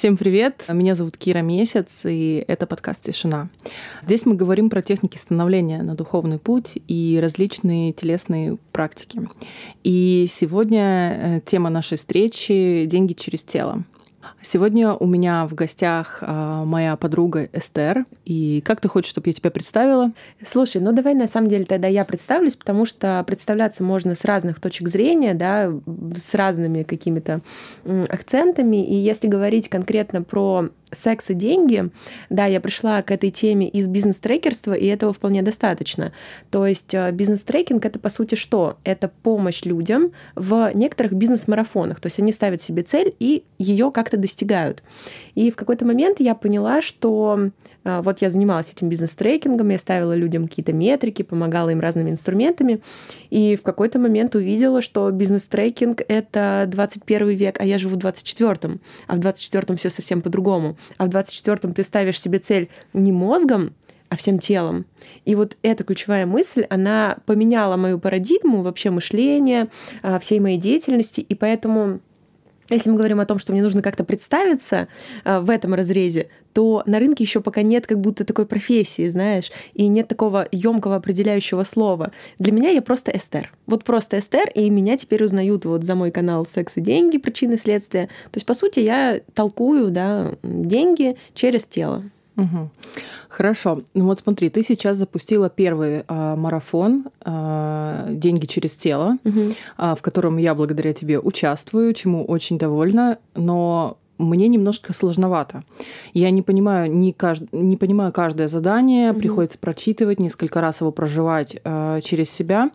Всем привет! Меня зовут Кира Месяц, и это подкаст «Тишина». Здесь мы говорим про техники становления на духовный путь и различные телесные практики. И сегодня э, тема нашей встречи — «Деньги через тело». Сегодня у меня в гостях а, моя подруга Эстер. И как ты хочешь, чтобы я тебя представила? Слушай, ну давай на самом деле тогда я представлюсь, потому что представляться можно с разных точек зрения, да, с разными какими-то акцентами. И если говорить конкретно про секс и деньги, да, я пришла к этой теме из бизнес-трекерства, и этого вполне достаточно. То есть э, бизнес-трекинг — это, по сути, что? Это помощь людям в некоторых бизнес-марафонах. То есть они ставят себе цель и ее как-то достигают. И в какой-то момент я поняла, что вот я занималась этим бизнес-трекингом, я ставила людям какие-то метрики, помогала им разными инструментами, и в какой-то момент увидела, что бизнес-трекинг — это 21 век, а я живу в 24-м, а в 24-м все совсем по-другому. А в 24-м ты ставишь себе цель не мозгом, а всем телом. И вот эта ключевая мысль, она поменяла мою парадигму вообще мышления, а, всей моей деятельности, и поэтому если мы говорим о том, что мне нужно как-то представиться э, в этом разрезе, то на рынке еще пока нет как будто такой профессии, знаешь, и нет такого емкого определяющего слова. Для меня я просто Эстер. Вот просто Эстер, и меня теперь узнают вот за мой канал «Секс и деньги. Причины следствия». То есть, по сути, я толкую да, деньги через тело. Угу. Хорошо. Ну вот смотри, ты сейчас запустила первый а, марафон а, «Деньги через тело», угу. а, в котором я благодаря тебе участвую, чему очень довольна, но мне немножко сложновато. Я не понимаю, не, кажд... не понимаю каждое задание, угу. приходится прочитывать, несколько раз его проживать э, через себя.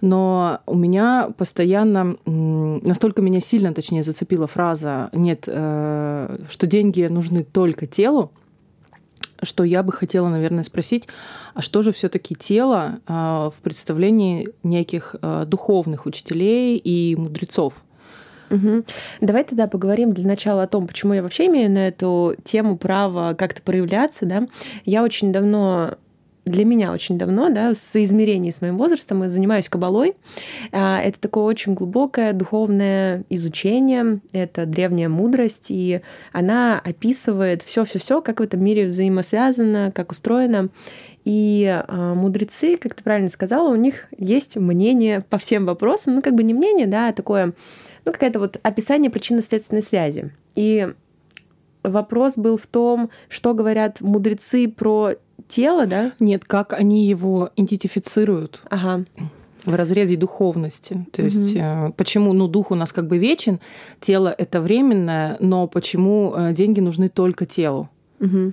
Но у меня постоянно, настолько меня сильно, точнее, зацепила фраза «нет, э, что деньги нужны только телу», что я бы хотела, наверное, спросить, а что же все-таки тело а, в представлении неких а, духовных учителей и мудрецов? Угу. Давай тогда поговорим для начала о том, почему я вообще имею на эту тему право как-то проявляться. Да? Я очень давно для меня очень давно, да, в соизмерении с моим возрастом, я занимаюсь кабалой. А, это такое очень глубокое духовное изучение, это древняя мудрость, и она описывает все-все-все, как в этом мире взаимосвязано, как устроено. И э, мудрецы, как ты правильно сказала, у них есть мнение по всем вопросам, ну как бы не мнение, да, а такое, ну какая-то вот описание причинно-следственной связи. И вопрос был в том, что говорят мудрецы про тело, да? Нет, как они его идентифицируют. Ага в разрезе духовности. То есть угу. почему, ну, дух у нас как бы вечен, тело это временное, но почему э, деньги нужны только телу? Угу.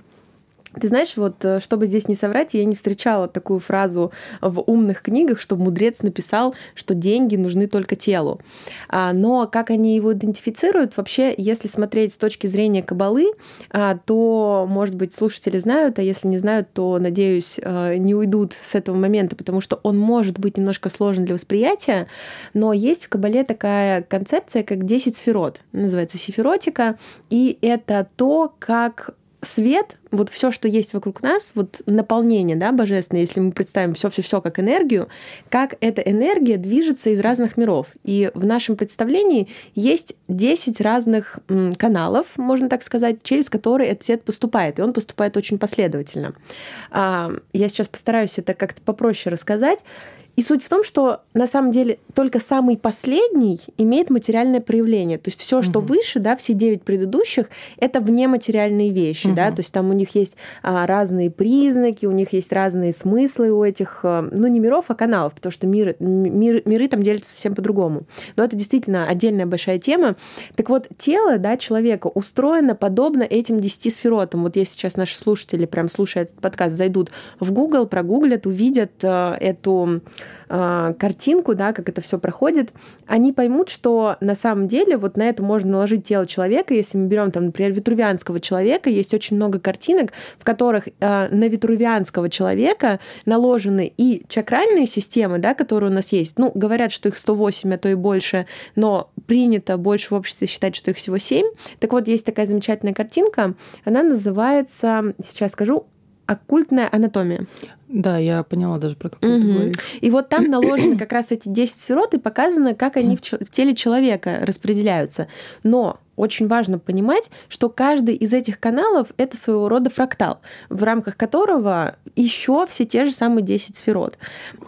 Ты знаешь, вот э, чтобы здесь не соврать, я не встречала такую фразу в умных книгах, чтобы мудрец написал, что деньги нужны только телу. А, но как они его идентифицируют, вообще, если смотреть с точки зрения кабалы, а, то, может быть, слушатели знают, а если не знают, то, надеюсь, э, не уйдут с этого момента, потому что он может быть немножко сложен для восприятия, но есть в кабале такая концепция, как 10 сферот, называется сиферотика, и это то, как свет, вот все, что есть вокруг нас, вот наполнение, да, божественное, если мы представим все, все, все как энергию, как эта энергия движется из разных миров. И в нашем представлении есть 10 разных каналов, можно так сказать, через которые этот свет поступает, и он поступает очень последовательно. А, я сейчас постараюсь это как-то попроще рассказать. И суть в том, что на самом деле только самый последний имеет материальное проявление. То есть все, что угу. выше, да, все девять предыдущих, это внематериальные вещи, угу. да, то есть там у них есть а, разные признаки, у них есть разные смыслы у этих, а, ну не миров, а каналов, потому что мир, мир, миры там делятся совсем по-другому. Но это действительно отдельная большая тема. Так вот, тело, да, человека устроено подобно этим десяти сферотам. Вот если сейчас наши слушатели, прям слушая этот подкаст, зайдут в Google, прогуглят, увидят а, эту э, картинку, да, как это все проходит, они поймут, что на самом деле вот на это можно наложить тело человека. Если мы берем там, например, витрувианского человека, есть очень много картинок, в которых э, на витрувианского человека наложены и чакральные системы, да, которые у нас есть. Ну, говорят, что их 108, а то и больше, но принято больше в обществе считать, что их всего 7. Так вот, есть такая замечательная картинка, она называется, сейчас скажу, оккультная анатомия. Да, я поняла даже про какую угу. ты говоришь. И вот там наложены как раз эти 10 сферот и показано, как они в, в теле человека распределяются. Но очень важно понимать, что каждый из этих каналов это своего рода фрактал, в рамках которого еще все те же самые 10 сферот.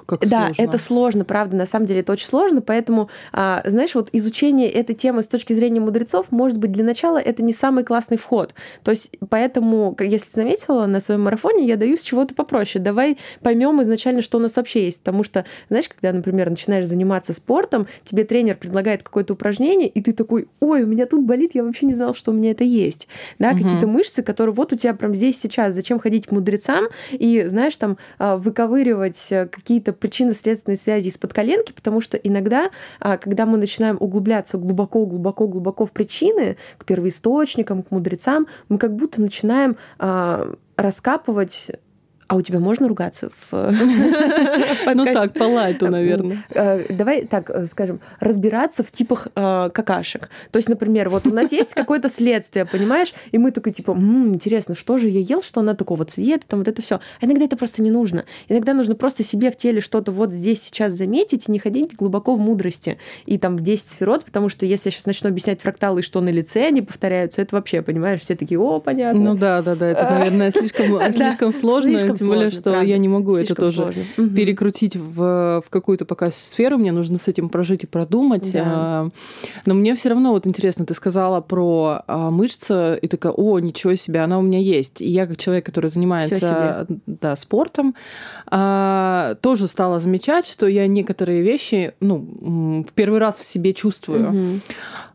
Как да, сложно. это сложно, правда, на самом деле это очень сложно, поэтому, а, знаешь, вот изучение этой темы с точки зрения мудрецов, может быть, для начала это не самый классный вход. То есть, поэтому, если заметила, на своем марафоне я даю с чего-то попроще. Давай поймем изначально, что у нас вообще есть. Потому что, знаешь, когда, например, начинаешь заниматься спортом, тебе тренер предлагает какое-то упражнение, и ты такой, ой, у меня тут болит, я вообще не знал, что у меня это есть. Да, угу. какие-то мышцы, которые вот у тебя прям здесь сейчас. Зачем ходить к мудрецам и, знаешь, там а, выковыривать э, какие-то причинно-следственные связи из-под коленки, потому что иногда, а, когда мы начинаем углубляться глубоко-глубоко-глубоко в причины, к первоисточникам, к мудрецам, мы как будто начинаем а, раскапывать а у тебя можно ругаться в Ну так, по лайту, наверное. Э, давай так э, скажем, разбираться в типах э, какашек. То есть, например, вот у нас есть какое-то следствие, понимаешь, и мы такой типа, интересно, что же я ел, что она такого цвета, там вот это все. А иногда это просто не нужно. Иногда нужно просто себе в теле что-то вот здесь сейчас заметить и не ходить глубоко в мудрости и там в 10 сферот, потому что если я сейчас начну объяснять фракталы, что на лице они повторяются, это вообще, понимаешь, все такие, о, понятно. Ну да, да, да, это, наверное, слишком, слишком сложно, тем более, что правда. я не могу Слишком это тоже сложно. перекрутить в, в какую-то пока сферу. Мне нужно с этим прожить и продумать. Да. А, но мне все равно вот интересно, ты сказала про а, мышцы и такая, о, ничего себе, она у меня есть. И я как человек, который занимается да, спортом, а, тоже стала замечать, что я некоторые вещи, ну, в первый раз в себе чувствую. Угу.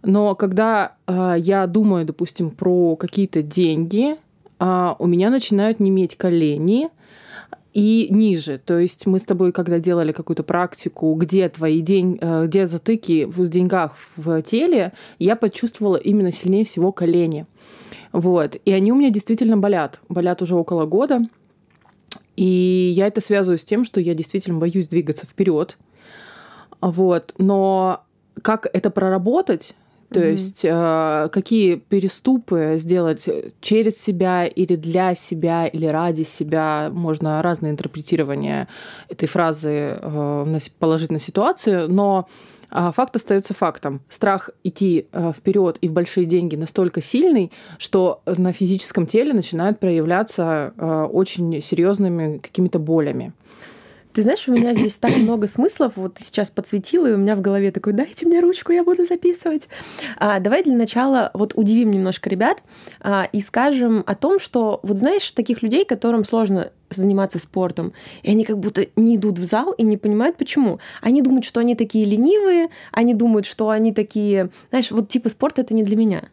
Но когда я думаю, допустим, про какие-то деньги, у меня начинают неметь колени, и ниже. То есть мы с тобой, когда делали какую-то практику, где твои день, э, где затыки в деньгах в теле, я почувствовала именно сильнее всего колени. Вот. И они у меня действительно болят. Болят уже около года. И я это связываю с тем, что я действительно боюсь двигаться вперед. Вот. Но как это проработать, то mm-hmm. есть э, какие переступы сделать через себя или для себя или ради себя, можно разные интерпретирования этой фразы э, положить на ситуацию, но э, факт остается фактом. Страх идти э, вперед и в большие деньги настолько сильный, что на физическом теле начинают проявляться очень серьезными какими-то болями. Ты знаешь, у меня здесь так много смыслов. Вот сейчас подсветила, и у меня в голове такой, дайте мне ручку, я буду записывать. А, давай для начала вот удивим немножко ребят а, и скажем о том, что вот знаешь, таких людей, которым сложно заниматься спортом, и они как будто не идут в зал и не понимают, почему. Они думают, что они такие ленивые, они думают, что они такие, знаешь, вот типа спорт это не для меня.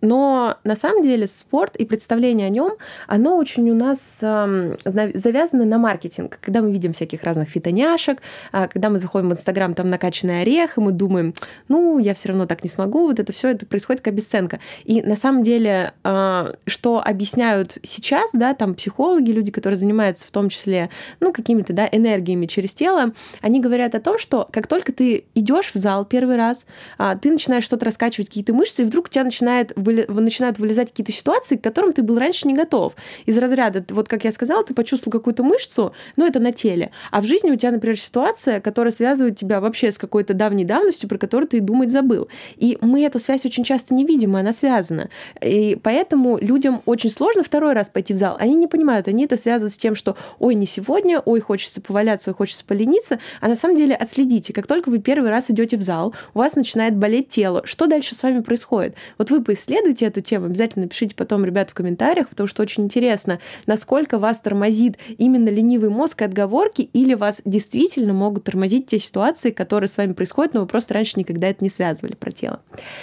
Но на самом деле спорт и представление о нем, оно очень у нас э, завязано на маркетинг. Когда мы видим всяких разных фитоняшек, э, когда мы заходим в Инстаграм, там накачанный орех, и мы думаем, ну, я все равно так не смогу, вот это все это происходит как обесценка. И на самом деле, э, что объясняют сейчас, да, там психологи, люди, которые занимаются в том числе, ну, какими-то, да, энергиями через тело, они говорят о том, что как только ты идешь в зал первый раз, э, ты начинаешь что-то раскачивать, какие-то мышцы, и вдруг у тебя начинает выли... начинают вылезать какие-то ситуации, к которым ты был раньше не готов. Из разряда, вот как я сказала, ты почувствовал какую-то мышцу, но это на теле. А в жизни у тебя, например, ситуация, которая связывает тебя вообще с какой-то давней давностью, про которую ты думать забыл. И мы эту связь очень часто не видим, и она связана. И поэтому людям очень сложно второй раз пойти в зал. Они не понимают, они это связывают с тем, что ой, не сегодня, ой, хочется поваляться, ой, хочется полениться. А на самом деле отследите, как только вы первый раз идете в зал, у вас начинает болеть тело. Что дальше с вами происходит? Вот вы поисследуйте, исследуйте эту тему, обязательно напишите потом, ребят, в комментариях, потому что очень интересно, насколько вас тормозит именно ленивый мозг и отговорки, или вас действительно могут тормозить те ситуации, которые с вами происходят, но вы просто раньше никогда это не связывали про тело.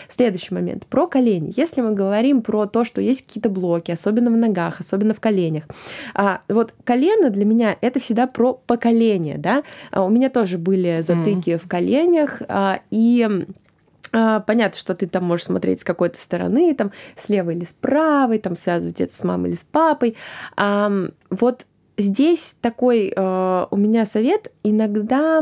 Следующий момент. Про колени. Если мы говорим про то, что есть какие-то блоки, особенно в ногах, особенно в коленях. А, вот колено для меня это всегда про поколение, да. А, у меня тоже были затыки mm. в коленях, а, и понятно, что ты там можешь смотреть с какой-то стороны, там слева или с правой, там связывать это с мамой или с папой. Вот здесь такой э, у меня совет. Иногда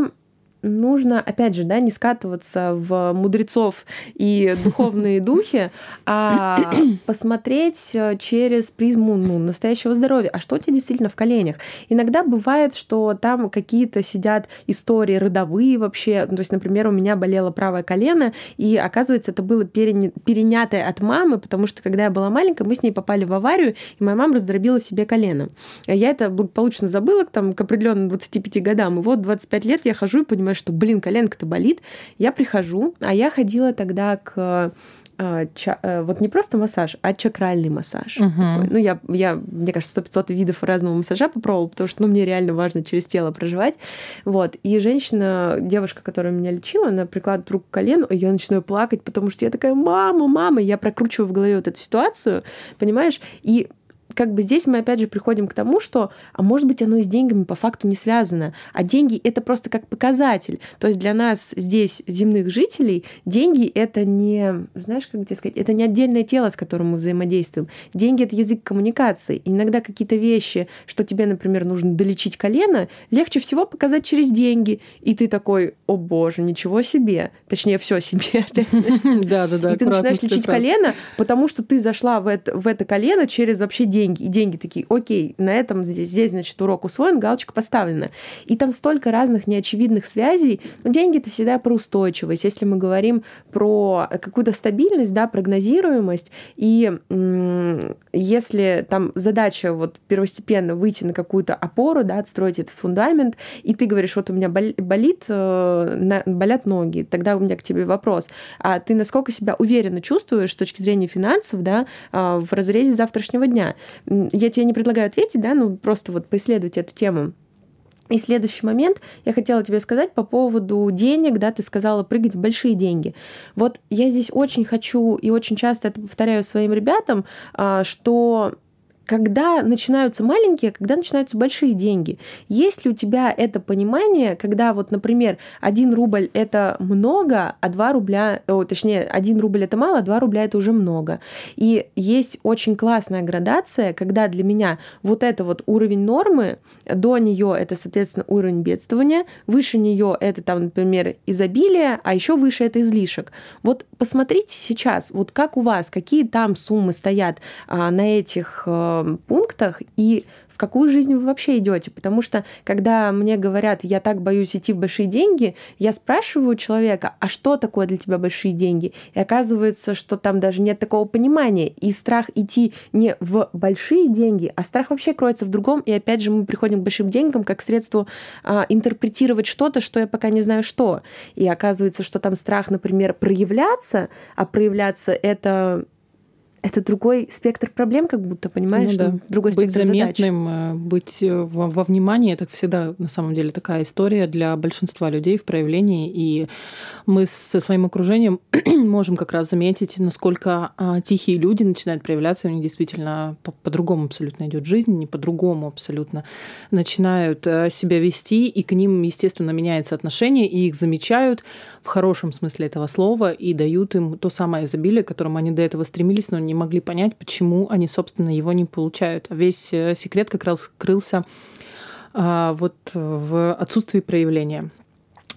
нужно, опять же, да, не скатываться в мудрецов и духовные духи, а посмотреть э, через призму ну, настоящего здоровья. А что у тебя действительно в коленях? Иногда бывает, что там какие-то сидят истории родовые вообще. То есть, например, у меня болело правое колено, и оказывается, это было перенятое от мамы, потому что когда я была маленькая, мы с ней попали в аварию, и моя мама раздробила себе колено. Я это благополучно забыла там, к определенным 25 годам. И вот 25 лет я хожу и понимаю, что, блин, коленка-то болит. Я прихожу, а я ходила тогда к а, ча, э, вот не просто массаж, а чакральный массаж. Угу. Такой. Ну, я, я, мне кажется, 100-500 видов разного массажа попробовала, потому что, ну, мне реально важно через тело проживать. Вот. И женщина, девушка, которая меня лечила, она прикладывает руку к колену, и я начинаю плакать, потому что я такая, мама, мама, я прокручиваю в голове вот эту ситуацию, понимаешь? И как бы здесь мы опять же приходим к тому, что, а может быть, оно и с деньгами по факту не связано. А деньги это просто как показатель. То есть для нас здесь, земных жителей, деньги это не, знаешь, как тебе сказать, это не отдельное тело, с которым мы взаимодействуем. Деньги это язык коммуникации. И иногда какие-то вещи, что тебе, например, нужно долечить колено, легче всего показать через деньги. И ты такой, о боже, ничего себе. Точнее, все себе опять. Да, да, да. И ты начинаешь лечить колено, потому что ты зашла в это, в это колено через вообще деньги деньги, и деньги такие, окей, на этом здесь, здесь значит, урок усвоен, галочка поставлена. И там столько разных неочевидных связей, но деньги это всегда про устойчивость. Если мы говорим про какую-то стабильность, да, прогнозируемость, и если там задача вот первостепенно выйти на какую-то опору, да, отстроить этот фундамент, и ты говоришь, вот у меня болит, э, болят ноги, тогда у меня к тебе вопрос, а ты насколько себя уверенно чувствуешь с точки зрения финансов, да, а, в разрезе завтрашнего дня? Я тебе не предлагаю ответить, да, ну просто вот поисследовать эту тему. И следующий момент я хотела тебе сказать по поводу денег, да, ты сказала прыгать в большие деньги. Вот я здесь очень хочу и очень часто это повторяю своим ребятам, а, что когда начинаются маленькие, когда начинаются большие деньги. Есть ли у тебя это понимание, когда вот, например, один рубль это много, а два рубля, о, точнее, один рубль это мало, а два рубля это уже много. И есть очень классная градация, когда для меня вот это вот уровень нормы, до нее это, соответственно, уровень бедствования, выше нее это там, например, изобилие, а еще выше это излишек. Вот посмотрите сейчас, вот как у вас, какие там суммы стоят а, на этих а, пунктах и в какую жизнь вы вообще идете. Потому что, когда мне говорят, я так боюсь идти в большие деньги, я спрашиваю человека, а что такое для тебя большие деньги? И оказывается, что там даже нет такого понимания. И страх идти не в большие деньги, а страх вообще кроется в другом. И опять же, мы приходим к большим деньгам как средство а, интерпретировать что-то, что я пока не знаю что. И оказывается, что там страх, например, проявляться, а проявляться это это другой спектр проблем, как будто, понимаешь? Ну, да. Другой быть спектр заметным, задач. Э, быть э, во, во внимании, это всегда на самом деле такая история для большинства людей в проявлении. И мы со своим окружением можем как раз заметить, насколько а, тихие люди начинают проявляться, у них действительно по- по-другому абсолютно идет жизнь, не по-другому абсолютно начинают э, себя вести, и к ним, естественно, меняется отношение, и их замечают в хорошем смысле этого слова и дают им то самое изобилие, к которому они до этого стремились, но не могли понять, почему они, собственно, его не получают. А весь э, секрет как раз крылся а, вот в отсутствии проявления.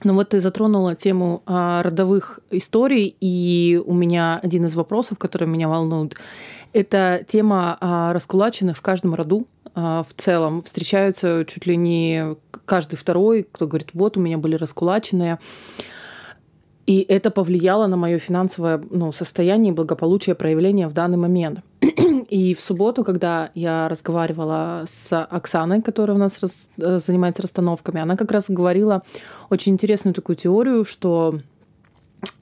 Ну вот ты затронула тему а, родовых историй, и у меня один из вопросов, который меня волнует, это тема а, раскулаченных в каждом роду. В целом встречаются чуть ли не каждый второй, кто говорит, вот у меня были раскулаченные. И это повлияло на мое финансовое ну, состояние и благополучие проявления в данный момент. И в субботу, когда я разговаривала с Оксаной, которая у нас раз, э, занимается расстановками, она как раз говорила очень интересную такую теорию, что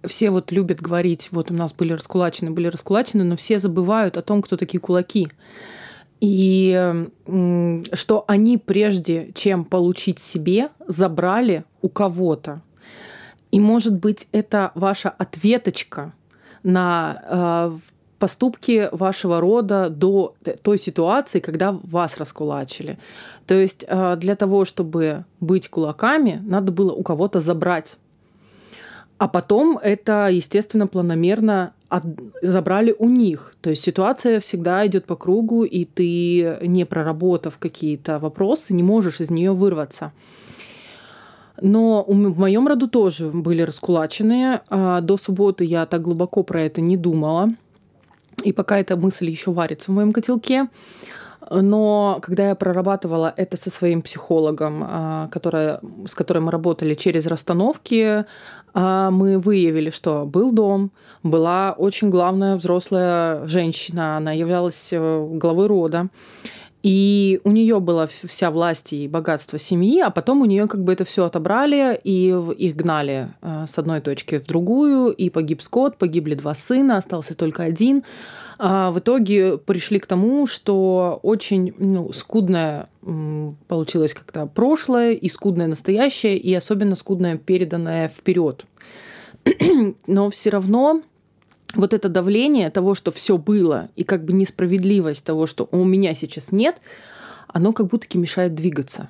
все вот любят говорить, вот у нас были раскулачены, были раскулачены, но все забывают о том, кто такие кулаки. И что они прежде, чем получить себе, забрали у кого-то. И, может быть, это ваша ответочка на э, поступки вашего рода до той ситуации, когда вас раскулачили. То есть э, для того, чтобы быть кулаками, надо было у кого-то забрать. А потом это, естественно, планомерно от... забрали у них. То есть ситуация всегда идет по кругу, и ты, не проработав какие-то вопросы, не можешь из нее вырваться. Но в моем роду тоже были раскулаченные. А до субботы я так глубоко про это не думала. И пока эта мысль еще варится в моем котелке. Но когда я прорабатывала это со своим психологом, а, которая, с которой мы работали через расстановки, а, мы выявили, что был дом, была очень главная взрослая женщина, она являлась э, главой рода. И у нее была вся власть и богатство семьи, а потом у нее как бы это все отобрали и их гнали э, с одной точки в другую, и погиб Скотт, погибли два сына, остался только один. А в итоге пришли к тому, что очень ну, скудное получилось как-то прошлое и скудное настоящее, и особенно скудное переданное вперед. Но все равно вот это давление того, что все было, и как бы несправедливость того, что у меня сейчас нет, оно как будто мешает двигаться.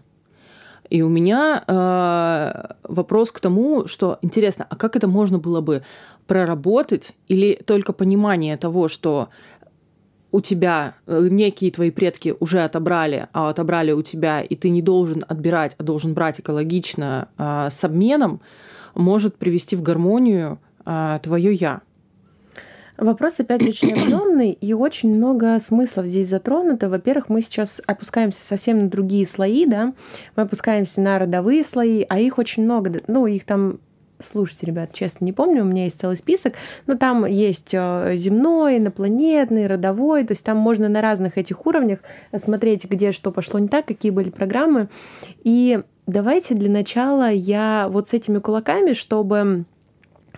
И у меня э, вопрос к тому, что интересно, а как это можно было бы проработать или только понимание того, что у тебя э, некие твои предки уже отобрали, а отобрали у тебя, и ты не должен отбирать, а должен брать экологично э, с обменом, может привести в гармонию э, твое я. Вопрос опять очень объемный и очень много смыслов здесь затронуто. Во-первых, мы сейчас опускаемся совсем на другие слои, да, мы опускаемся на родовые слои, а их очень много, ну, их там Слушайте, ребят, честно, не помню, у меня есть целый список, но там есть э, земной, инопланетный, родовой, то есть там можно на разных этих уровнях смотреть, где что пошло не так, какие были программы. И давайте для начала я вот с этими кулаками, чтобы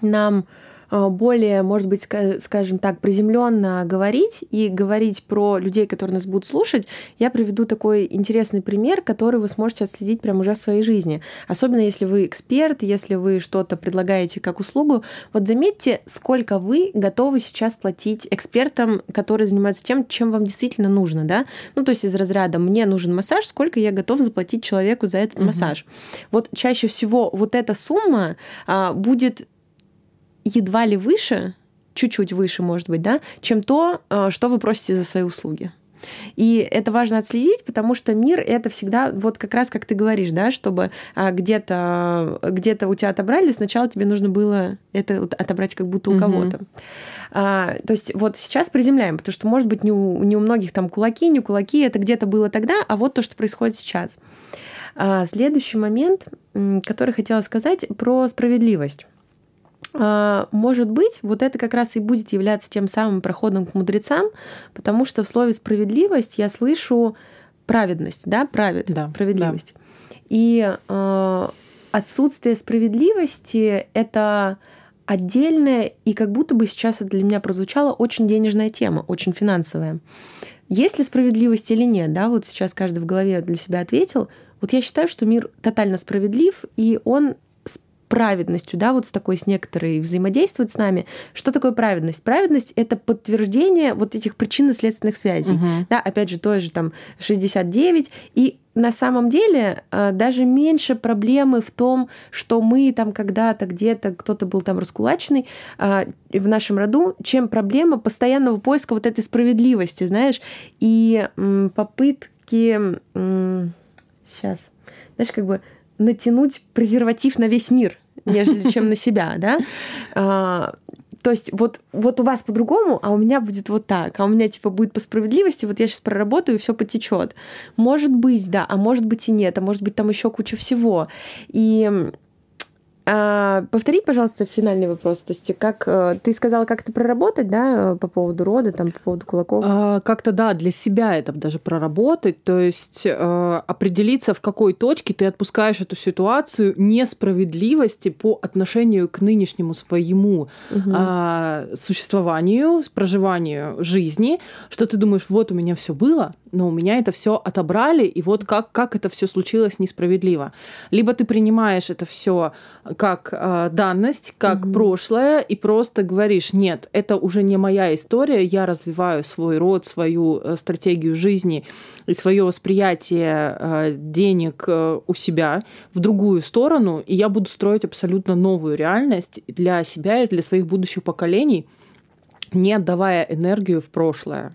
нам более, может быть, скажем так, приземленно говорить и говорить про людей, которые нас будут слушать, я приведу такой интересный пример, который вы сможете отследить прямо уже в своей жизни. Особенно если вы эксперт, если вы что-то предлагаете как услугу. Вот заметьте, сколько вы готовы сейчас платить экспертам, которые занимаются тем, чем вам действительно нужно, да? Ну, то есть из разряда «мне нужен массаж», сколько я готов заплатить человеку за этот угу. массаж. Вот чаще всего вот эта сумма а, будет едва ли выше, чуть-чуть выше, может быть, да, чем то, э, что вы просите за свои услуги. И это важно отследить, потому что мир это всегда вот как раз как ты говоришь, да, чтобы а, где-то где у тебя отобрали, сначала тебе нужно было это отобрать как будто у угу. кого-то. А, то есть вот сейчас приземляем, потому что может быть не у, не у многих там кулаки, не кулаки, это где-то было тогда, а вот то, что происходит сейчас. А, следующий момент, который хотела сказать про справедливость. А, может быть, вот это как раз и будет являться тем самым проходом к мудрецам, потому что в слове справедливость я слышу праведность, да, правед, да, справедливость. Да. И э, отсутствие справедливости это отдельная и как будто бы сейчас это для меня прозвучало очень денежная тема, очень финансовая. Есть ли справедливость или нет, да, вот сейчас каждый в голове для себя ответил. Вот я считаю, что мир тотально справедлив, и он праведностью, да, вот с такой, с некоторой взаимодействует с нами. Что такое праведность? Праведность — это подтверждение вот этих причинно-следственных связей. Угу. Да, опять же, той же там 69. И на самом деле э, даже меньше проблемы в том, что мы там когда-то где-то кто-то был там раскулаченный э, в нашем роду, чем проблема постоянного поиска вот этой справедливости, знаешь, и попытки сейчас, знаешь, как бы натянуть презерватив на весь мир, нежели чем на себя, да? А, то есть вот, вот у вас по-другому, а у меня будет вот так, а у меня типа будет по справедливости, вот я сейчас проработаю, и все потечет. Может быть, да, а может быть и нет, а может быть там еще куча всего. И а, повтори, пожалуйста, финальный вопрос. То есть, как э, ты сказала, как это проработать, да, по поводу рода, там, по поводу кулаков? А, как-то да, для себя это даже проработать, то есть э, определиться, в какой точке ты отпускаешь эту ситуацию несправедливости по отношению к нынешнему своему угу. э, существованию, проживанию жизни, что ты думаешь, вот у меня все было, но у меня это все отобрали, и вот как, как это все случилось несправедливо. Либо ты принимаешь это все как э, данность, как угу. прошлое, и просто говоришь, нет, это уже не моя история, я развиваю свой род, свою э, стратегию жизни и свое восприятие э, денег э, у себя в другую сторону, и я буду строить абсолютно новую реальность для себя и для своих будущих поколений, не отдавая энергию в прошлое.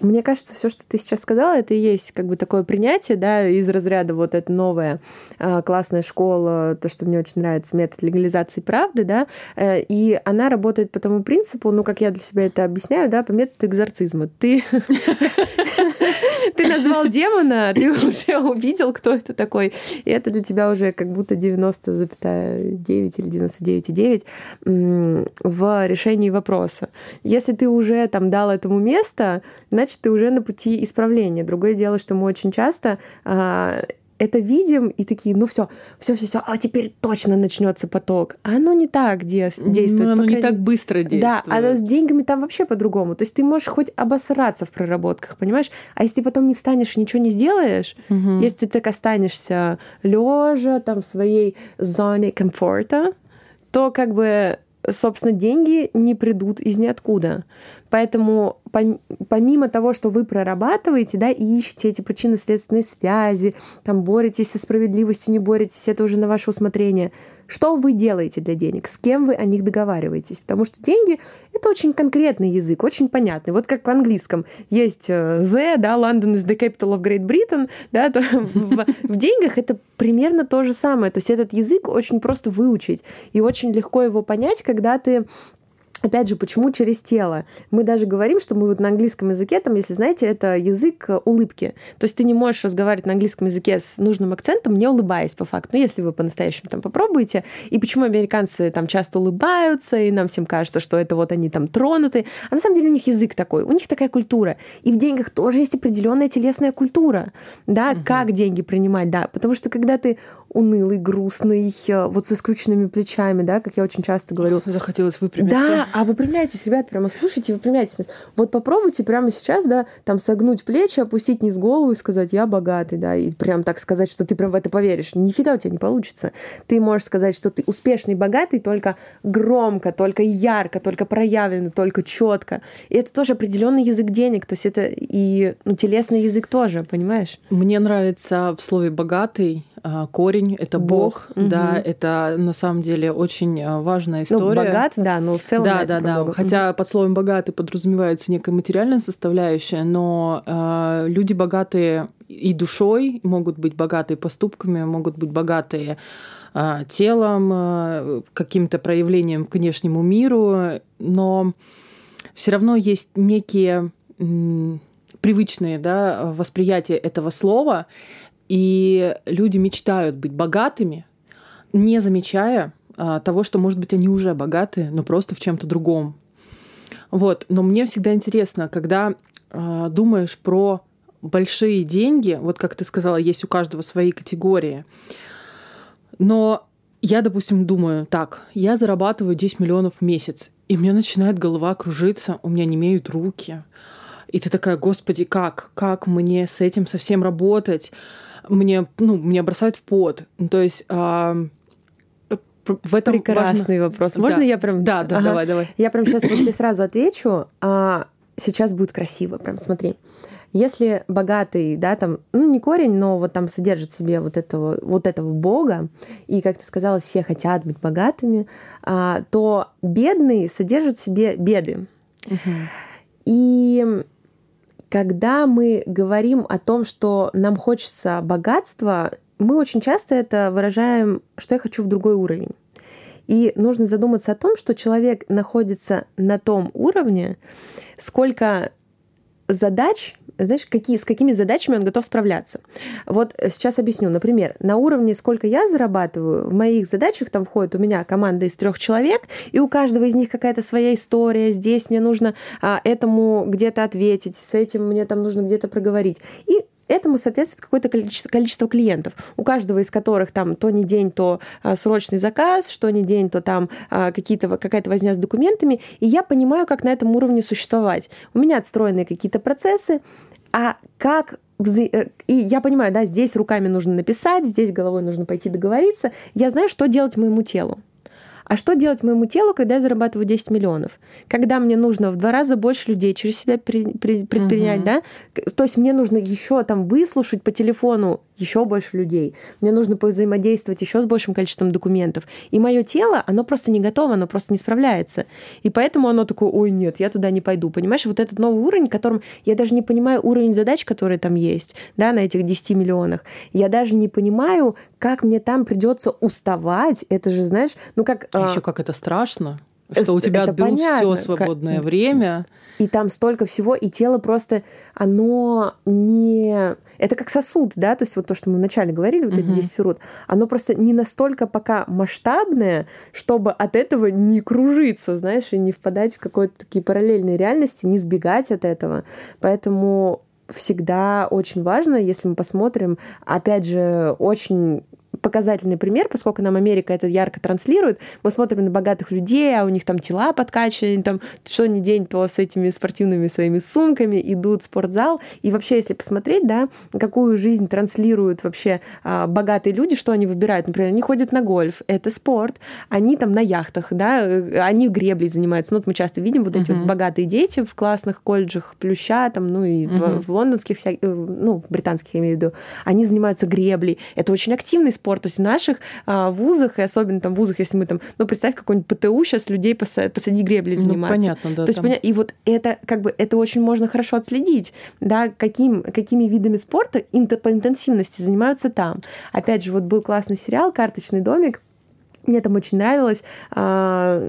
Мне кажется, все, что ты сейчас сказала, это и есть как бы такое принятие, да, из разряда вот эта новая э, классная школа, то, что мне очень нравится, метод легализации правды, да, э, и она работает по тому принципу, ну, как я для себя это объясняю, да, по методу экзорцизма. Ты ты назвал демона, ты уже увидел, кто это такой, и это для тебя уже как будто 90,9 или 99,9 в решении вопроса. Если ты уже там дал этому место, значит, ты уже на пути исправления. Другое дело, что мы очень часто а, это видим и такие, ну все, все, все, все, а теперь точно начнется поток. А оно не так действует. Ну, оно не так быстро действует. Да, а с деньгами там вообще по-другому. То есть ты можешь хоть обосраться в проработках, понимаешь? А если ты потом не встанешь и ничего не сделаешь, угу. если ты так останешься лежа там в своей зоне комфорта, то как бы собственно, деньги не придут из ниоткуда. Поэтому помимо того, что вы прорабатываете, да, и ищете эти причинно-следственные связи, там боретесь со справедливостью, не боретесь, это уже на ваше усмотрение. Что вы делаете для денег? С кем вы о них договариваетесь? Потому что деньги — это очень конкретный язык, очень понятный. Вот как в английском есть э, the, да, London is the capital of Great Britain, да, то в, в деньгах это примерно то же самое. То есть этот язык очень просто выучить и очень легко его понять, когда ты Опять же, почему через тело? Мы даже говорим, что мы вот на английском языке, там, если знаете, это язык э, улыбки. То есть ты не можешь разговаривать на английском языке с нужным акцентом, не улыбаясь по факту. Ну, если вы по-настоящему там попробуете. И почему американцы там часто улыбаются, и нам всем кажется, что это вот они там тронуты. А на самом деле у них язык такой, у них такая культура. И в деньгах тоже есть определенная телесная культура. Да, угу. как деньги принимать, да. Потому что когда ты унылый, грустный, э, вот со скрученными плечами, да, как я очень часто говорю. Захотелось выпрямиться. Да, а выпрямляйтесь, ребят, прямо слушайте, выпрямляйтесь. Вот попробуйте прямо сейчас, да, там согнуть плечи, опустить низ голову и сказать, я богатый, да, и прям так сказать, что ты прям в это поверишь. Нифига у тебя не получится. Ты можешь сказать, что ты успешный, богатый только громко, только ярко, только проявленно, только четко. И это тоже определенный язык денег, то есть это и ну, телесный язык тоже, понимаешь? Мне нравится в слове богатый корень это Бог, Бог да, угу. это на самом деле очень а, важная ну, история. Ну, богат, да, но в целом да, да, да. Бога. Хотя угу. под словом богатый подразумевается некая материальная составляющая, но э, люди богатые и душой могут быть богатые поступками, могут быть богатые э, телом, э, каким-то проявлением к внешнему миру, но все равно есть некие привычные да, восприятия этого слова, и люди мечтают быть богатыми, не замечая а, того, что, может быть, они уже богатые, но просто в чем-то другом. Вот. Но мне всегда интересно, когда а, думаешь про большие деньги, вот как ты сказала, есть у каждого свои категории. Но я, допустим, думаю, так, я зарабатываю 10 миллионов в месяц, и мне начинает голова кружиться, у меня не имеют руки. И ты такая, господи, как? Как мне с этим совсем работать? мне, ну, меня бросает в пот. Ну, то есть а, в этом прекрасный важно... вопрос. Можно да. я прям? Да, да, ага. давай, давай. Я прям сейчас вот тебе сразу отвечу. А, сейчас будет красиво, прям смотри. Если богатый, да, там, ну не корень, но вот там содержит в себе вот этого, вот этого бога, и, как ты сказала, все хотят быть богатыми, а, то бедный содержит в себе беды. Угу. И когда мы говорим о том, что нам хочется богатства, мы очень часто это выражаем, что я хочу в другой уровень. И нужно задуматься о том, что человек находится на том уровне, сколько задач знаешь, какие, с какими задачами он готов справляться. Вот сейчас объясню. Например, на уровне, сколько я зарабатываю, в моих задачах там входит у меня команда из трех человек, и у каждого из них какая-то своя история. Здесь мне нужно а, этому где-то ответить, с этим мне там нужно где-то проговорить. И этому соответствует какое-то количество, клиентов, у каждого из которых там то не день, то а, срочный заказ, что не день, то там а, какие-то, какая-то возня с документами, и я понимаю, как на этом уровне существовать. У меня отстроены какие-то процессы, а как э, и я понимаю, да, здесь руками нужно написать, здесь головой нужно пойти договориться. Я знаю, что делать моему телу. А что делать моему телу, когда я зарабатываю 10 миллионов? Когда мне нужно в два раза больше людей через себя при, при, предпринять, угу. да? То есть мне нужно еще там выслушать по телефону еще больше людей. Мне нужно взаимодействовать еще с большим количеством документов. И мое тело, оно просто не готово, оно просто не справляется. И поэтому оно такое, ой, нет, я туда не пойду. Понимаешь, вот этот новый уровень, которым я даже не понимаю уровень задач, которые там есть, да, на этих 10 миллионах. Я даже не понимаю, как мне там придется уставать. Это же, знаешь, ну как... А еще как это страшно, что у тебя отберут все свободное как... время. И там столько всего, и тело просто, оно не... Это как сосуд, да, то есть вот то, что мы вначале говорили, вот uh-huh. эти 10 фигур, оно просто не настолько пока масштабное, чтобы от этого не кружиться, знаешь, и не впадать в какие-то такие параллельные реальности, не сбегать от этого. Поэтому всегда очень важно, если мы посмотрим, опять же, очень показательный пример, поскольку нам Америка это ярко транслирует. Мы смотрим на богатых людей, а у них там тела подкачаны, там что ни день, то с этими спортивными своими сумками идут в спортзал. И вообще, если посмотреть, да, какую жизнь транслируют вообще а, богатые люди, что они выбирают. Например, они ходят на гольф, это спорт, они там на яхтах, да, они греблей занимаются. Ну, вот мы часто видим вот эти uh-huh. вот богатые дети в классных колледжах Плюща, там, ну и uh-huh. в, в лондонских, вся... Э, ну, в британских, я имею в виду, они занимаются греблей. Это очень активный спорт. То есть в наших а, вузах, и особенно там в вузах, если мы там, ну, представь, какой-нибудь ПТУ сейчас людей посади, посади гребли ну, заниматься. Ну, понятно, да. То есть, поня... и вот это как бы, это очень можно хорошо отследить, да, каким, какими видами спорта по интенсивности занимаются там. Опять же, вот был классный сериал «Карточный домик», мне там очень нравилось, а,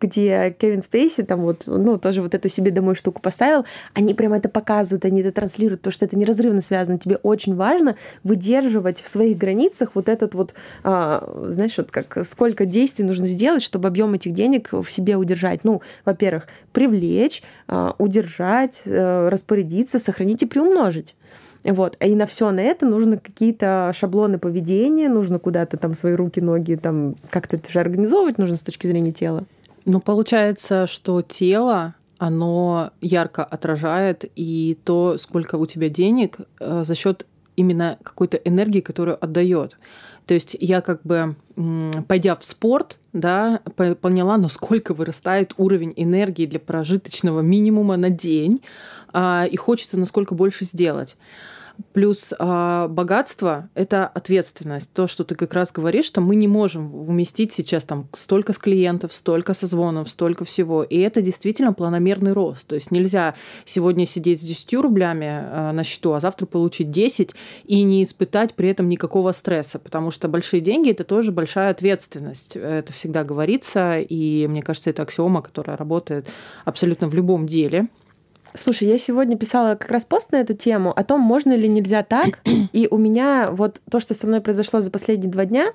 где Кевин Спейси там вот, ну, тоже вот эту себе домой штуку поставил. Они прям это показывают, они это транслируют, то, что это неразрывно связано. Тебе очень важно выдерживать в своих границах вот этот вот, а, знаешь, вот как сколько действий нужно сделать, чтобы объем этих денег в себе удержать. Ну, во-первых, привлечь, а, удержать, э, распорядиться, сохранить и приумножить. Вот. И на все на это нужно какие-то шаблоны поведения, нужно куда-то там свои руки, ноги, там как-то это же организовывать нужно с точки зрения тела. Ну, получается, что тело, оно ярко отражает и то, сколько у тебя денег э, за счет именно какой-то энергии, которую отдает. То есть я как бы, пойдя в спорт, да, поняла, насколько вырастает уровень энергии для прожиточного минимума на день, а, и хочется насколько больше сделать. Плюс э, богатство — это ответственность. То, что ты как раз говоришь, что мы не можем уместить сейчас там столько с клиентов, столько созвонов, столько всего. И это действительно планомерный рост. То есть нельзя сегодня сидеть с 10 рублями э, на счету, а завтра получить 10 и не испытать при этом никакого стресса, потому что большие деньги — это тоже большая ответственность. Это всегда говорится, и мне кажется, это аксиома, которая работает абсолютно в любом деле. Слушай, я сегодня писала как раз пост на эту тему о том, можно или нельзя так. И у меня вот то, что со мной произошло за последние два дня,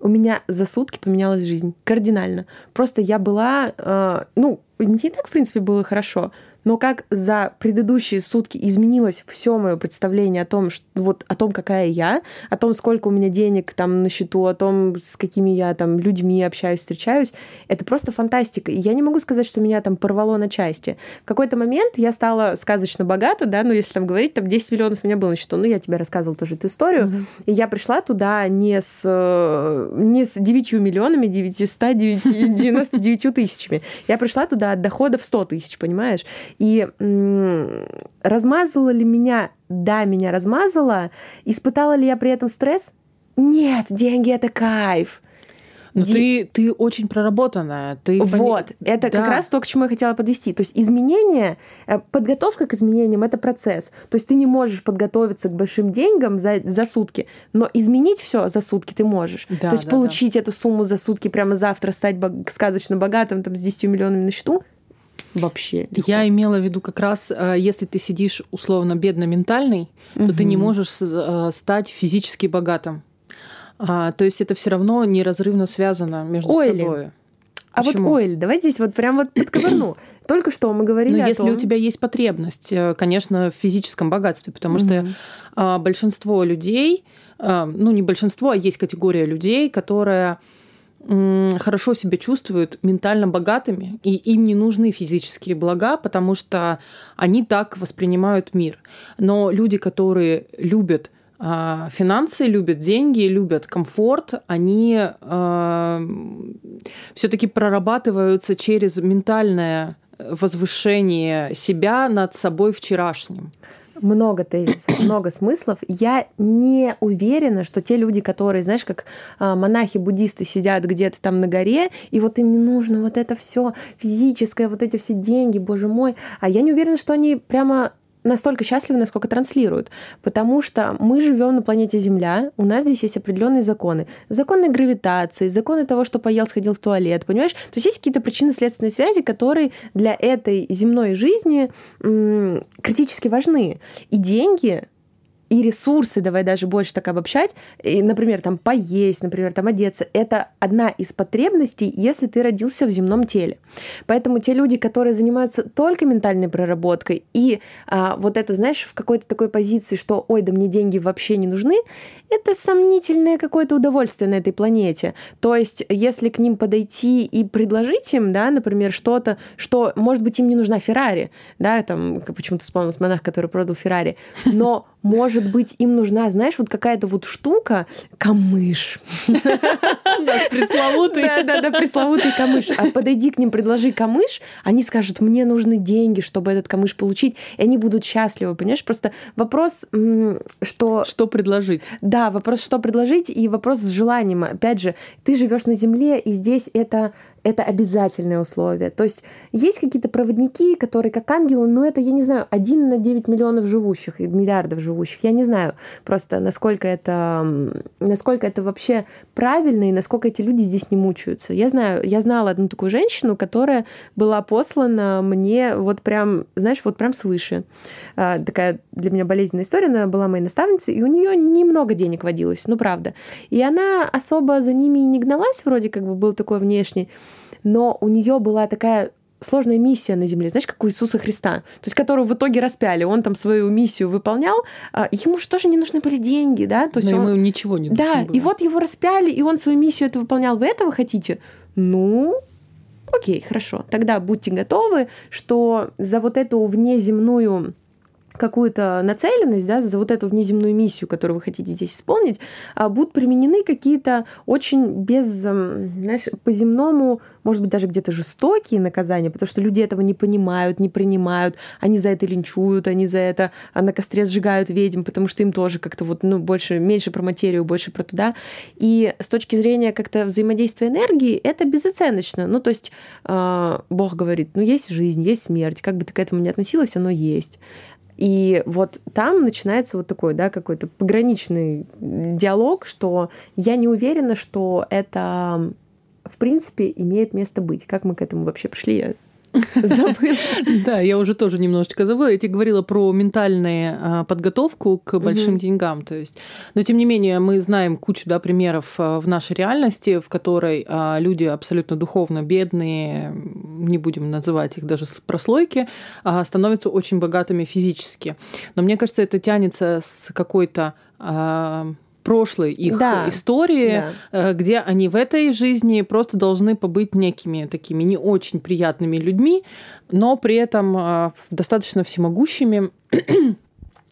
у меня за сутки поменялась жизнь кардинально. Просто я была, э, ну, не так, в принципе, было хорошо, но как за предыдущие сутки изменилось все мое представление о том, что, вот, о том, какая я, о том, сколько у меня денег там на счету, о том, с какими я там людьми общаюсь, встречаюсь, это просто фантастика. И я не могу сказать, что меня там порвало на части. В какой-то момент я стала сказочно богата, да, ну, если там говорить, там 10 миллионов у меня было на счету, ну, я тебе рассказывала тоже эту историю, mm-hmm. и я пришла туда не с, не с 9 миллионами, 999 тысячами. Я пришла туда от доходов 100 тысяч, понимаешь? И размазала ли меня? Да, меня размазала. Испытала ли я при этом стресс? Нет, деньги это кайф. Но Ди... ты, ты очень проработанная. Ты вот, пони... это да. как раз то, к чему я хотела подвести. То есть изменения, э, подготовка к изменениям — это процесс. То есть ты не можешь подготовиться к большим деньгам за, за сутки, но изменить все за сутки ты можешь. Да, то есть да, получить да. эту сумму за сутки прямо завтра, стать бог... сказочно богатым там, с 10 миллионами на счету — вообще. Легко. Я имела в виду как раз, э, если ты сидишь условно бедно-ментальный, угу. то ты не можешь э, стать физически богатым. А, то есть это все равно неразрывно связано между Ойли. собой. А Почему? вот Ойль, давай здесь вот прям вот подковырну. Только что мы говорили Но о если том... у тебя есть потребность, э, конечно, в физическом богатстве, потому mm что а, большинство людей, а, ну не большинство, а есть категория людей, которая хорошо себя чувствуют ментально богатыми, и им не нужны физические блага, потому что они так воспринимают мир. Но люди, которые любят а, финансы, любят деньги, любят комфорт, они э, все-таки прорабатываются через ментальное возвышение себя над собой вчерашним много тезисов, много смыслов. Я не уверена, что те люди, которые, знаешь, как а, монахи-буддисты сидят где-то там на горе, и вот им не нужно вот это все физическое, вот эти все деньги, боже мой. А я не уверена, что они прямо настолько счастливы, насколько транслируют. Потому что мы живем на планете Земля, у нас здесь есть определенные законы. Законы гравитации, законы того, что поел, сходил в туалет, понимаешь? То есть есть какие-то причинно-следственные связи, которые для этой земной жизни м- критически важны. И деньги и ресурсы, давай даже больше так обобщать, и, например, там поесть, например, там одеться, это одна из потребностей, если ты родился в земном теле. Поэтому те люди, которые занимаются только ментальной проработкой и а, вот это, знаешь, в какой-то такой позиции, что, ой, да мне деньги вообще не нужны, это сомнительное какое-то удовольствие на этой планете. То есть, если к ним подойти и предложить им, да, например, что-то, что, может быть, им не нужна Феррари, да, там, почему-то вспомнился монах, который продал Феррари, но, может быть, им нужна, знаешь, вот какая-то вот штука, камыш. Наш пресловутый. Да-да-да, пресловутый камыш. А подойди к ним, предложи камыш, они скажут, мне нужны деньги, чтобы этот камыш получить, и они будут счастливы, понимаешь? Просто вопрос, что... Что предложить? Да, вопрос, что предложить, и вопрос с желанием. Опять же, ты живешь на Земле, и здесь это это обязательное условие. То есть есть какие-то проводники, которые как ангелы, но это, я не знаю, один на 9 миллионов живущих, миллиардов живущих. Я не знаю просто, насколько это, насколько это вообще правильно и насколько эти люди здесь не мучаются. Я знаю, я знала одну такую женщину, которая была послана мне вот прям, знаешь, вот прям свыше. А, такая для меня болезненная история. Она была моей наставницей, и у нее немного денег водилось, ну правда. И она особо за ними не гналась, вроде как бы был такой внешний но у нее была такая сложная миссия на земле, знаешь, как у Иисуса Христа, то есть которого в итоге распяли, он там свою миссию выполнял, а ему же тоже не нужны были деньги, да, то есть но он... ему ничего не нужно Да, было. и вот его распяли, и он свою миссию это выполнял. Вы этого хотите? Ну, окей, хорошо. Тогда будьте готовы, что за вот эту внеземную какую-то нацеленность, да, за вот эту внеземную миссию, которую вы хотите здесь исполнить, а, будут применены какие-то очень без, знаешь, по-земному, может быть, даже где-то жестокие наказания, потому что люди этого не понимают, не принимают, они за это линчуют, они за это а, на костре сжигают ведьм, потому что им тоже как-то вот, ну, больше, меньше про материю, больше про туда. И с точки зрения как-то взаимодействия энергии, это безоценочно. Ну, то есть э, Бог говорит, ну, есть жизнь, есть смерть, как бы ты к этому ни относилась, оно есть. И вот там начинается вот такой, да, какой-то пограничный диалог, что я не уверена, что это в принципе имеет место быть. Как мы к этому вообще пришли, я Забыла. Да, я уже тоже немножечко забыла. Я тебе говорила про ментальную а, подготовку к большим деньгам. То есть, но тем не менее, мы знаем кучу да, примеров а, в нашей реальности, в которой а, люди абсолютно духовно бедные, не будем называть их даже прослойки, становятся очень богатыми физически. Но мне кажется, это тянется с какой-то прошлой их да. истории, да. Э, где они в этой жизни просто должны побыть некими такими не очень приятными людьми, но при этом э, достаточно всемогущими,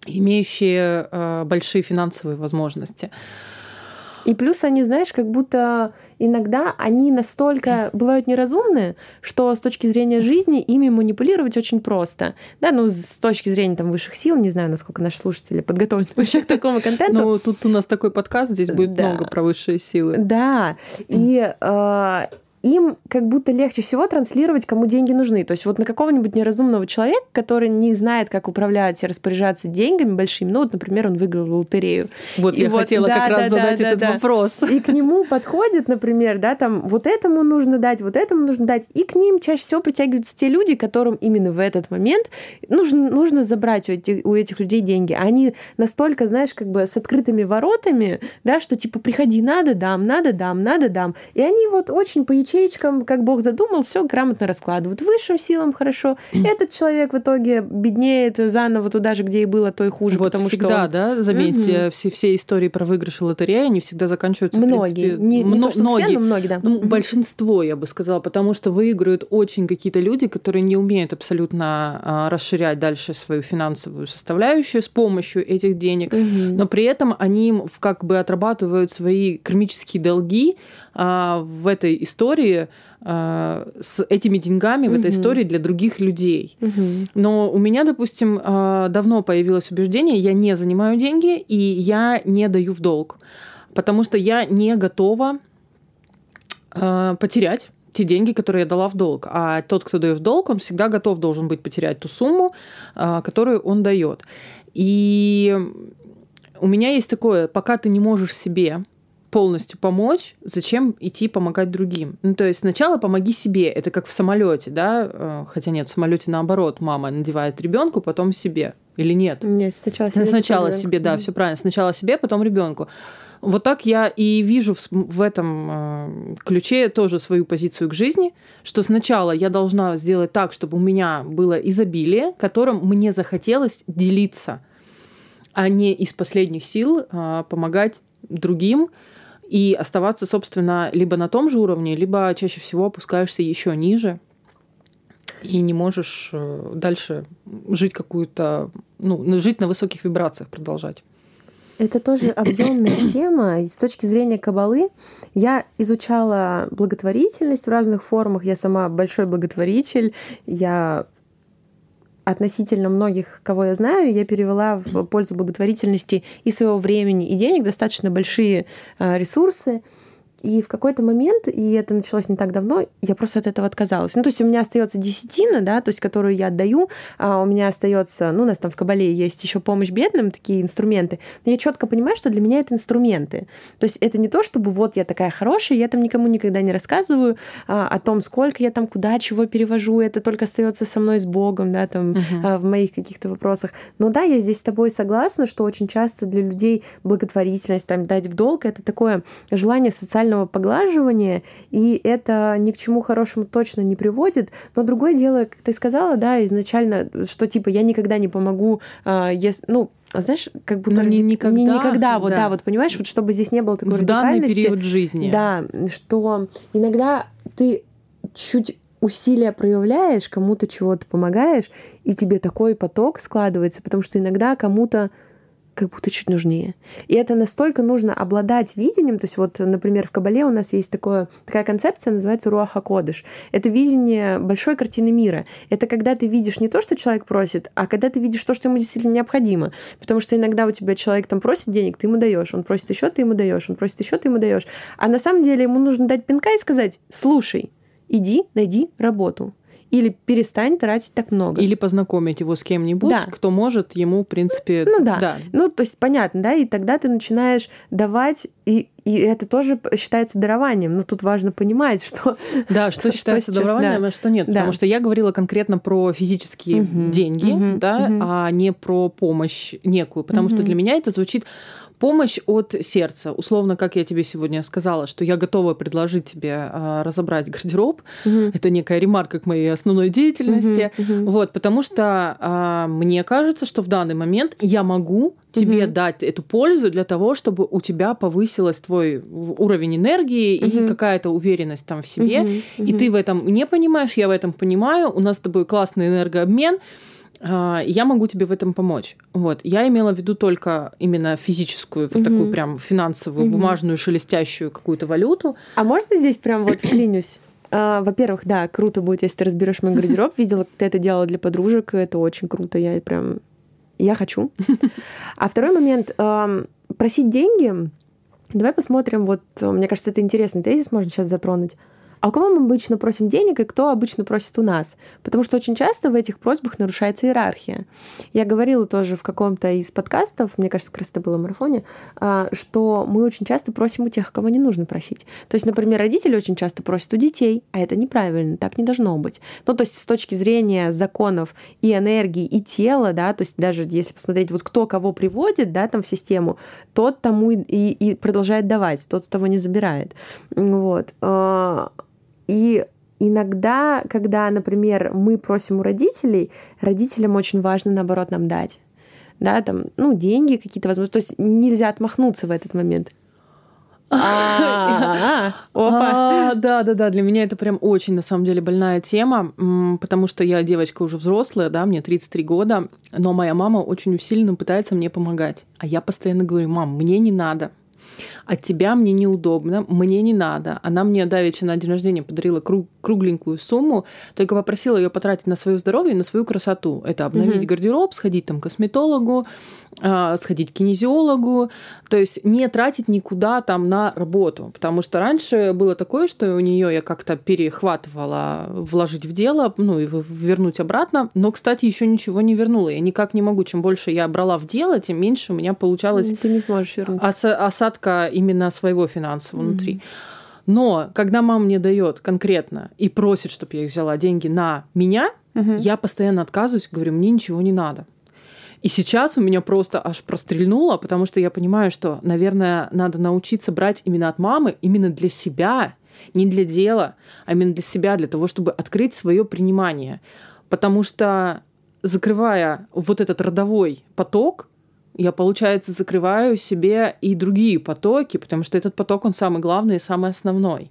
имеющие э, большие финансовые возможности. И плюс они, знаешь, как будто иногда они настолько бывают неразумные, что с точки зрения жизни ими манипулировать очень просто. Да, ну, с точки зрения там высших сил, не знаю, насколько наши слушатели подготовлены вообще к такому контенту. Ну, тут у нас такой подкаст, здесь будет да. много про высшие силы. Да, и э, им как будто легче всего транслировать, кому деньги нужны. То есть вот на какого-нибудь неразумного человека, который не знает, как управлять и распоряжаться деньгами большими, ну вот, например, он выиграл лотерею. Вот и я вот, хотела да, как да, раз да, задать да, этот да. вопрос. И к нему подходит, например, да, там вот этому нужно дать, вот этому нужно дать. И к ним чаще всего притягиваются те люди, которым именно в этот момент нужно, нужно забрать у этих, у этих людей деньги. Они настолько, знаешь, как бы с открытыми воротами, да, что типа приходи, надо дам, надо дам, надо дам. И они вот очень по ячеечкам, как Бог задумал, все грамотно раскладывают. Высшим силам хорошо. Этот человек в итоге беднеет заново туда же, где и было, то и хуже. Вот потому всегда, что да, заметьте, угу. все, все истории про выигрыши лотереи, они всегда заканчиваются, многие. в принципе, не, не то, что многие. Все, но многие, да. Ну, большинство, я бы сказала, потому что выигрывают очень какие-то люди, которые не умеют абсолютно а, расширять дальше свою финансовую составляющую с помощью этих денег, угу. но при этом они как бы отрабатывают свои кармические долги а, в этой истории э, с этими деньгами в этой истории для других людей. Но у меня, допустим, э, давно появилось убеждение, я не занимаю деньги и я не даю в долг, потому что я не готова э, потерять те деньги, которые я дала в долг. А тот, кто дает в долг, он всегда готов должен быть потерять ту сумму, которую он дает. И у меня есть такое, пока ты не можешь себе полностью помочь, зачем идти помогать другим? Ну, то есть сначала помоги себе. Это как в самолете, да? Э, хотя нет, в самолете наоборот, мама надевает ребенку, потом себе. Или нет? Нет, сначала себе. Сначала себе, да, все правильно. Сначала себе, потом ребенку. Вот так я и вижу в, в этом э, ключе тоже свою позицию к жизни, что сначала я должна сделать так, чтобы у меня было изобилие, которым мне захотелось делиться, а не из последних сил э, помогать другим, и оставаться, собственно, либо на том же уровне, либо чаще всего опускаешься еще ниже и не можешь э, дальше жить какую-то, ну, жить на высоких вибрациях, продолжать. Это тоже объемная тема. И с точки зрения кабалы я изучала благотворительность в разных формах. Я сама большой благотворитель. Я относительно многих, кого я знаю, я перевела в пользу благотворительности и своего времени, и денег достаточно большие э, ресурсы. И в какой-то момент, и это началось не так давно, я просто от этого отказалась. Ну, то есть у меня остается десятина, да, то есть которую я отдаю, а у меня остается, ну, у нас там в Кабале есть еще помощь бедным, такие инструменты. Но я четко понимаю, что для меня это инструменты. То есть это не то, чтобы вот я такая хорошая, я там никому никогда не рассказываю а, о том, сколько я там куда чего перевожу, это только остается со мной с Богом, да, там uh-huh. а, в моих каких-то вопросах. Но да, я здесь с тобой согласна, что очень часто для людей благотворительность, там, дать в долг, это такое желание социального постоянного поглаживания, и это ни к чему хорошему точно не приводит. Но другое дело, как ты сказала, да, изначально, что типа я никогда не помогу, э, если, ну, знаешь, как будто не никогда, не никогда, вот да. да, вот понимаешь, вот чтобы здесь не было такой в радикальности. период жизни. Да, что иногда ты чуть усилия проявляешь, кому-то чего-то помогаешь, и тебе такой поток складывается, потому что иногда кому-то как будто чуть нужнее. И это настолько нужно обладать видением. То есть вот, например, в Кабале у нас есть такое, такая концепция, называется Руаха Кодыш. Это видение большой картины мира. Это когда ты видишь не то, что человек просит, а когда ты видишь то, что ему действительно необходимо. Потому что иногда у тебя человек там просит денег, ты ему даешь, он просит еще, ты ему даешь, он просит еще, ты ему даешь. А на самом деле ему нужно дать пинка и сказать, слушай, иди, найди работу или перестань тратить так много. Или познакомить его с кем-нибудь, да. кто может ему, в принципе... Ну да. да. Ну, то есть понятно, да, и тогда ты начинаешь давать, и, и это тоже считается дарованием. Но тут важно понимать, что... Да, что, что считается что дарованием, да. а что нет. Да. Потому что я говорила конкретно про физические угу. деньги, угу. да, угу. а не про помощь некую. Потому угу. что для меня это звучит помощь от сердца. Условно, как я тебе сегодня сказала, что я готова предложить тебе а, разобрать гардероб. Угу. Это некая ремарка к моей основной деятельности. Угу, угу. Вот, потому что а, мне кажется, что в данный момент я могу тебе угу. дать эту пользу для того, чтобы у тебя повысилась твой уровень энергии угу. и какая-то уверенность там в себе. Угу, угу. И ты в этом не понимаешь, я в этом понимаю. У нас с тобой классный энергообмен. А, я могу тебе в этом помочь. Вот. Я имела в виду только именно физическую, вот угу. такую прям финансовую, угу. бумажную, шелестящую какую-то валюту. А можно здесь прям вот вклинюсь? А, во-первых, да, круто будет, если ты разберешь мой гардероб. Видела, как ты это делала для подружек. Это очень круто. Я прям... Я хочу. А второй момент. Просить деньги. Давай посмотрим. Вот, мне кажется, это интересный тезис можно сейчас затронуть а у кого мы обычно просим денег и кто обычно просит у нас? Потому что очень часто в этих просьбах нарушается иерархия. Я говорила тоже в каком-то из подкастов, мне кажется, как раз это было в марафоне, а, что мы очень часто просим у тех, кого не нужно просить. То есть, например, родители очень часто просят у детей, а это неправильно, так не должно быть. Ну, то есть с точки зрения законов и энергии, и тела, да, то есть даже если посмотреть, вот кто кого приводит, да, там в систему, тот тому и, и, продолжает давать, тот того не забирает. Вот. И иногда, когда, например, мы просим у родителей, родителям очень важно, наоборот, нам дать. Да, там, ну, деньги какие-то возможности. То есть нельзя отмахнуться в этот момент. А, а, да, да, да. Для меня это прям очень, на самом деле, больная тема, потому что я девочка уже взрослая, да, мне 33 года, но моя мама очень усиленно пытается мне помогать. А я постоянно говорю, мам, мне не надо. От тебя мне неудобно, мне не надо. Она мне давеча на день рождения подарила круг, кругленькую сумму, только попросила ее потратить на свое здоровье и на свою красоту. Это обновить mm-hmm. гардероб, сходить там к косметологу, сходить к кинезиологу, то есть не тратить никуда там на работу, потому что раньше было такое, что у нее я как-то перехватывала вложить в дело, ну и вернуть обратно, но, кстати, еще ничего не вернула. Я никак не могу, чем больше я брала в дело, тем меньше у меня получалось Ты не сможешь вернуть. Ос- осадка именно своего финансового mm-hmm. внутри. Но когда мама мне дает конкретно и просит, чтобы я взяла деньги на меня, угу. я постоянно отказываюсь, говорю, мне ничего не надо. И сейчас у меня просто аж прострельнуло, потому что я понимаю, что, наверное, надо научиться брать именно от мамы, именно для себя, не для дела, а именно для себя, для того, чтобы открыть свое принимание. Потому что закрывая вот этот родовой поток, я, получается, закрываю себе и другие потоки, потому что этот поток, он самый главный и самый основной.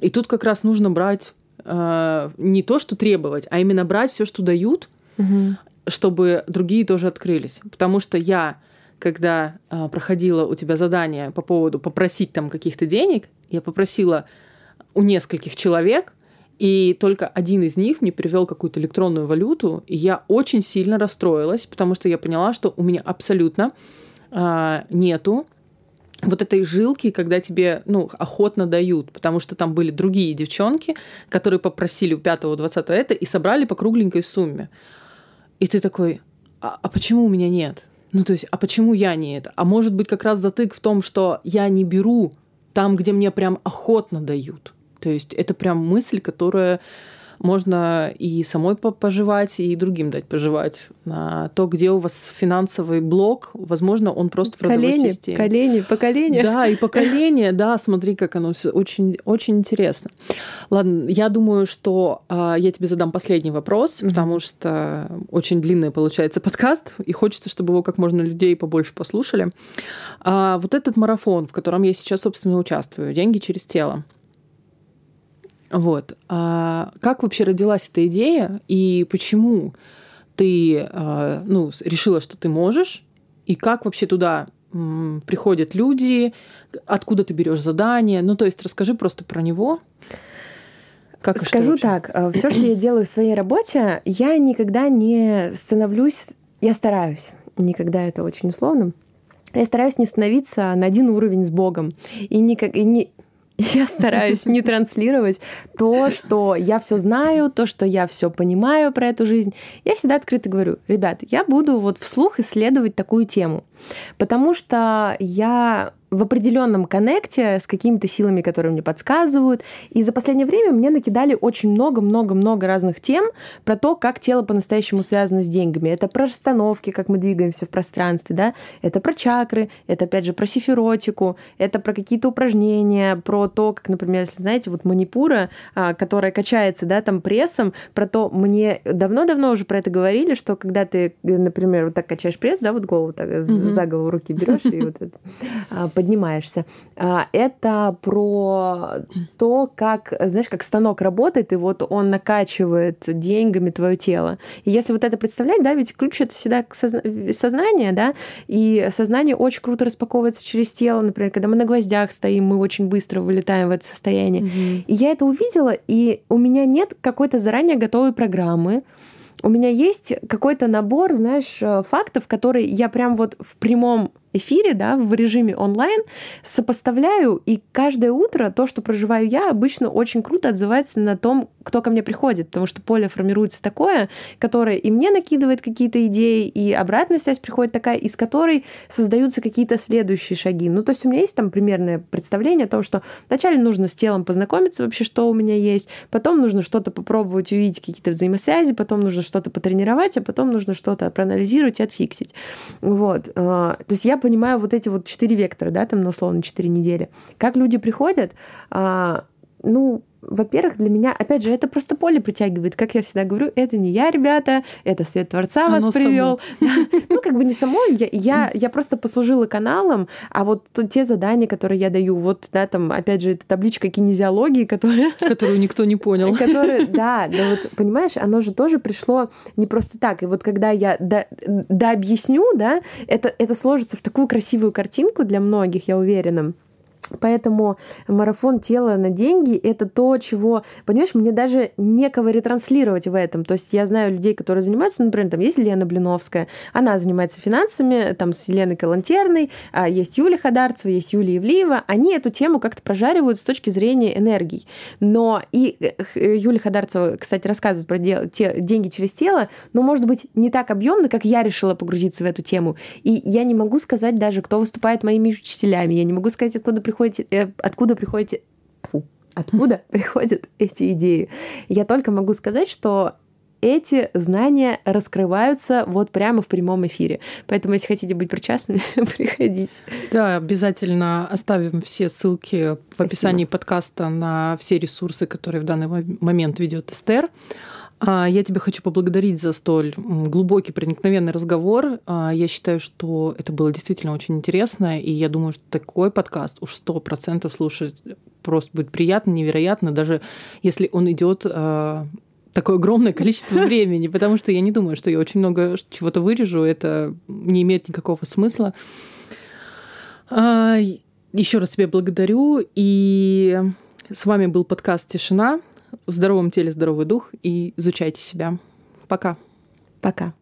И тут как раз нужно брать э, не то, что требовать, а именно брать все, что дают, угу чтобы другие тоже открылись. Потому что я, когда э, проходила у тебя задание по поводу попросить там каких-то денег, я попросила у нескольких человек, и только один из них мне привел какую-то электронную валюту, и я очень сильно расстроилась, потому что я поняла, что у меня абсолютно э, нету вот этой жилки, когда тебе, ну, охотно дают, потому что там были другие девчонки, которые попросили у пятого, двадцатого это и собрали по кругленькой сумме. И ты такой, а, а почему у меня нет? Ну, то есть, а почему я не это? А может быть, как раз затык в том, что я не беру там, где мне прям охотно дают. То есть это прям мысль, которая можно и самой пожевать, и другим дать пожевать. На то, где у вас финансовый блок, возможно, он просто в родовой колени, системе. Колени, поколение. Да, и поколение, да, смотри, как оно все очень, очень интересно. Ладно, я думаю, что э, я тебе задам последний вопрос, mm-hmm. потому что очень длинный получается подкаст, и хочется, чтобы его как можно людей побольше послушали. А, вот этот марафон, в котором я сейчас, собственно, участвую, «Деньги через тело», вот. А как вообще родилась эта идея и почему ты а, ну, решила, что ты можешь? И как вообще туда приходят люди? Откуда ты берешь задания? Ну, то есть расскажи просто про него. Как Скажу так, э, все, что я делаю в своей работе, я никогда не становлюсь, я стараюсь, никогда это очень условно, я стараюсь не становиться на один уровень с Богом. И, никак, и не, я стараюсь не транслировать то, что я все знаю, то, что я все понимаю про эту жизнь. Я всегда открыто говорю, ребят, я буду вот вслух исследовать такую тему, потому что я в определенном коннекте с какими-то силами, которые мне подсказывают. И за последнее время мне накидали очень много-много-много разных тем про то, как тело по-настоящему связано с деньгами. Это про расстановки, как мы двигаемся в пространстве, да? Это про чакры, это опять же про сиферотику, это про какие-то упражнения, про то, как, например, если знаете, вот манипура, а, которая качается, да, там прессом, про то, мне давно-давно уже про это говорили, что когда ты, например, вот так качаешь пресс, да, вот голову так mm-hmm. за голову руки берешь и вот а, поднимаешься. А, это про то, как, знаешь, как станок работает, и вот он накачивает деньгами твое тело. И если вот это представлять, да, ведь ключ это всегда сознание, да, и сознание очень круто распаковывается через тело. Например, когда мы на гвоздях стоим, мы очень быстро вылетаем в это состояние. Mm-hmm. И я это увидела, и у меня нет какой-то заранее готовой программы, у меня есть какой-то набор, знаешь, э, фактов, которые я прям вот в прямом эфире, да, в режиме онлайн, сопоставляю, и каждое утро то, что проживаю я, обычно очень круто отзывается на том, кто ко мне приходит, потому что поле формируется такое, которое и мне накидывает какие-то идеи, и обратная связь приходит такая, из которой создаются какие-то следующие шаги. Ну, то есть у меня есть там примерное представление о том, что вначале нужно с телом познакомиться вообще, что у меня есть, потом нужно что-то попробовать увидеть, какие-то взаимосвязи, потом нужно что-то потренировать, а потом нужно что-то проанализировать и отфиксить. Вот. А, то есть я понимаю вот эти вот четыре вектора, да, там, на условно, четыре недели. Как люди приходят, а, ну, во-первых, для меня, опять же, это просто поле притягивает. Как я всегда говорю, это не я, ребята, это свет Творца Оно вас привел. Ну, как бы не само, я, я, я просто послужила каналом, а вот те задания, которые я даю, вот, да, там, опять же, эта табличка кинезиологии, которая... Которую никто не понял. Которая, да, да вот, понимаешь, оно же тоже пришло не просто так. И вот когда я да, да объясню, да, это, это сложится в такую красивую картинку для многих, я уверена. Поэтому марафон тела на деньги — это то, чего, понимаешь, мне даже некого ретранслировать в этом. То есть я знаю людей, которые занимаются, например, там есть Лена Блиновская, она занимается финансами, там с Еленой Калантерной, а есть Юлия Хадарцева, есть Юлия Евлеева. Они эту тему как-то прожаривают с точки зрения энергий. Но и Юлия Хадарцева, кстати, рассказывает про дел, те, деньги через тело, но, может быть, не так объемно, как я решила погрузиться в эту тему. И я не могу сказать даже, кто выступает моими учителями, я не могу сказать, откуда приходит приходите, э, откуда приходите, фу, откуда приходят эти идеи. Я только могу сказать, что эти знания раскрываются вот прямо в прямом эфире. Поэтому, если хотите быть причастными, приходите. Да, обязательно оставим все ссылки в Спасибо. описании подкаста на все ресурсы, которые в данный момент ведет Эстер. А, я тебя хочу поблагодарить за столь глубокий, проникновенный разговор. А, я считаю, что это было действительно очень интересно, и я думаю, что такой подкаст уж сто процентов слушать просто будет приятно, невероятно, даже если он идет а, такое огромное количество времени, потому что я не думаю, что я очень много чего-то вырежу, это не имеет никакого смысла. Еще раз тебе благодарю, и с вами был подкаст «Тишина». В здоровом теле здоровый дух и изучайте себя. Пока. Пока.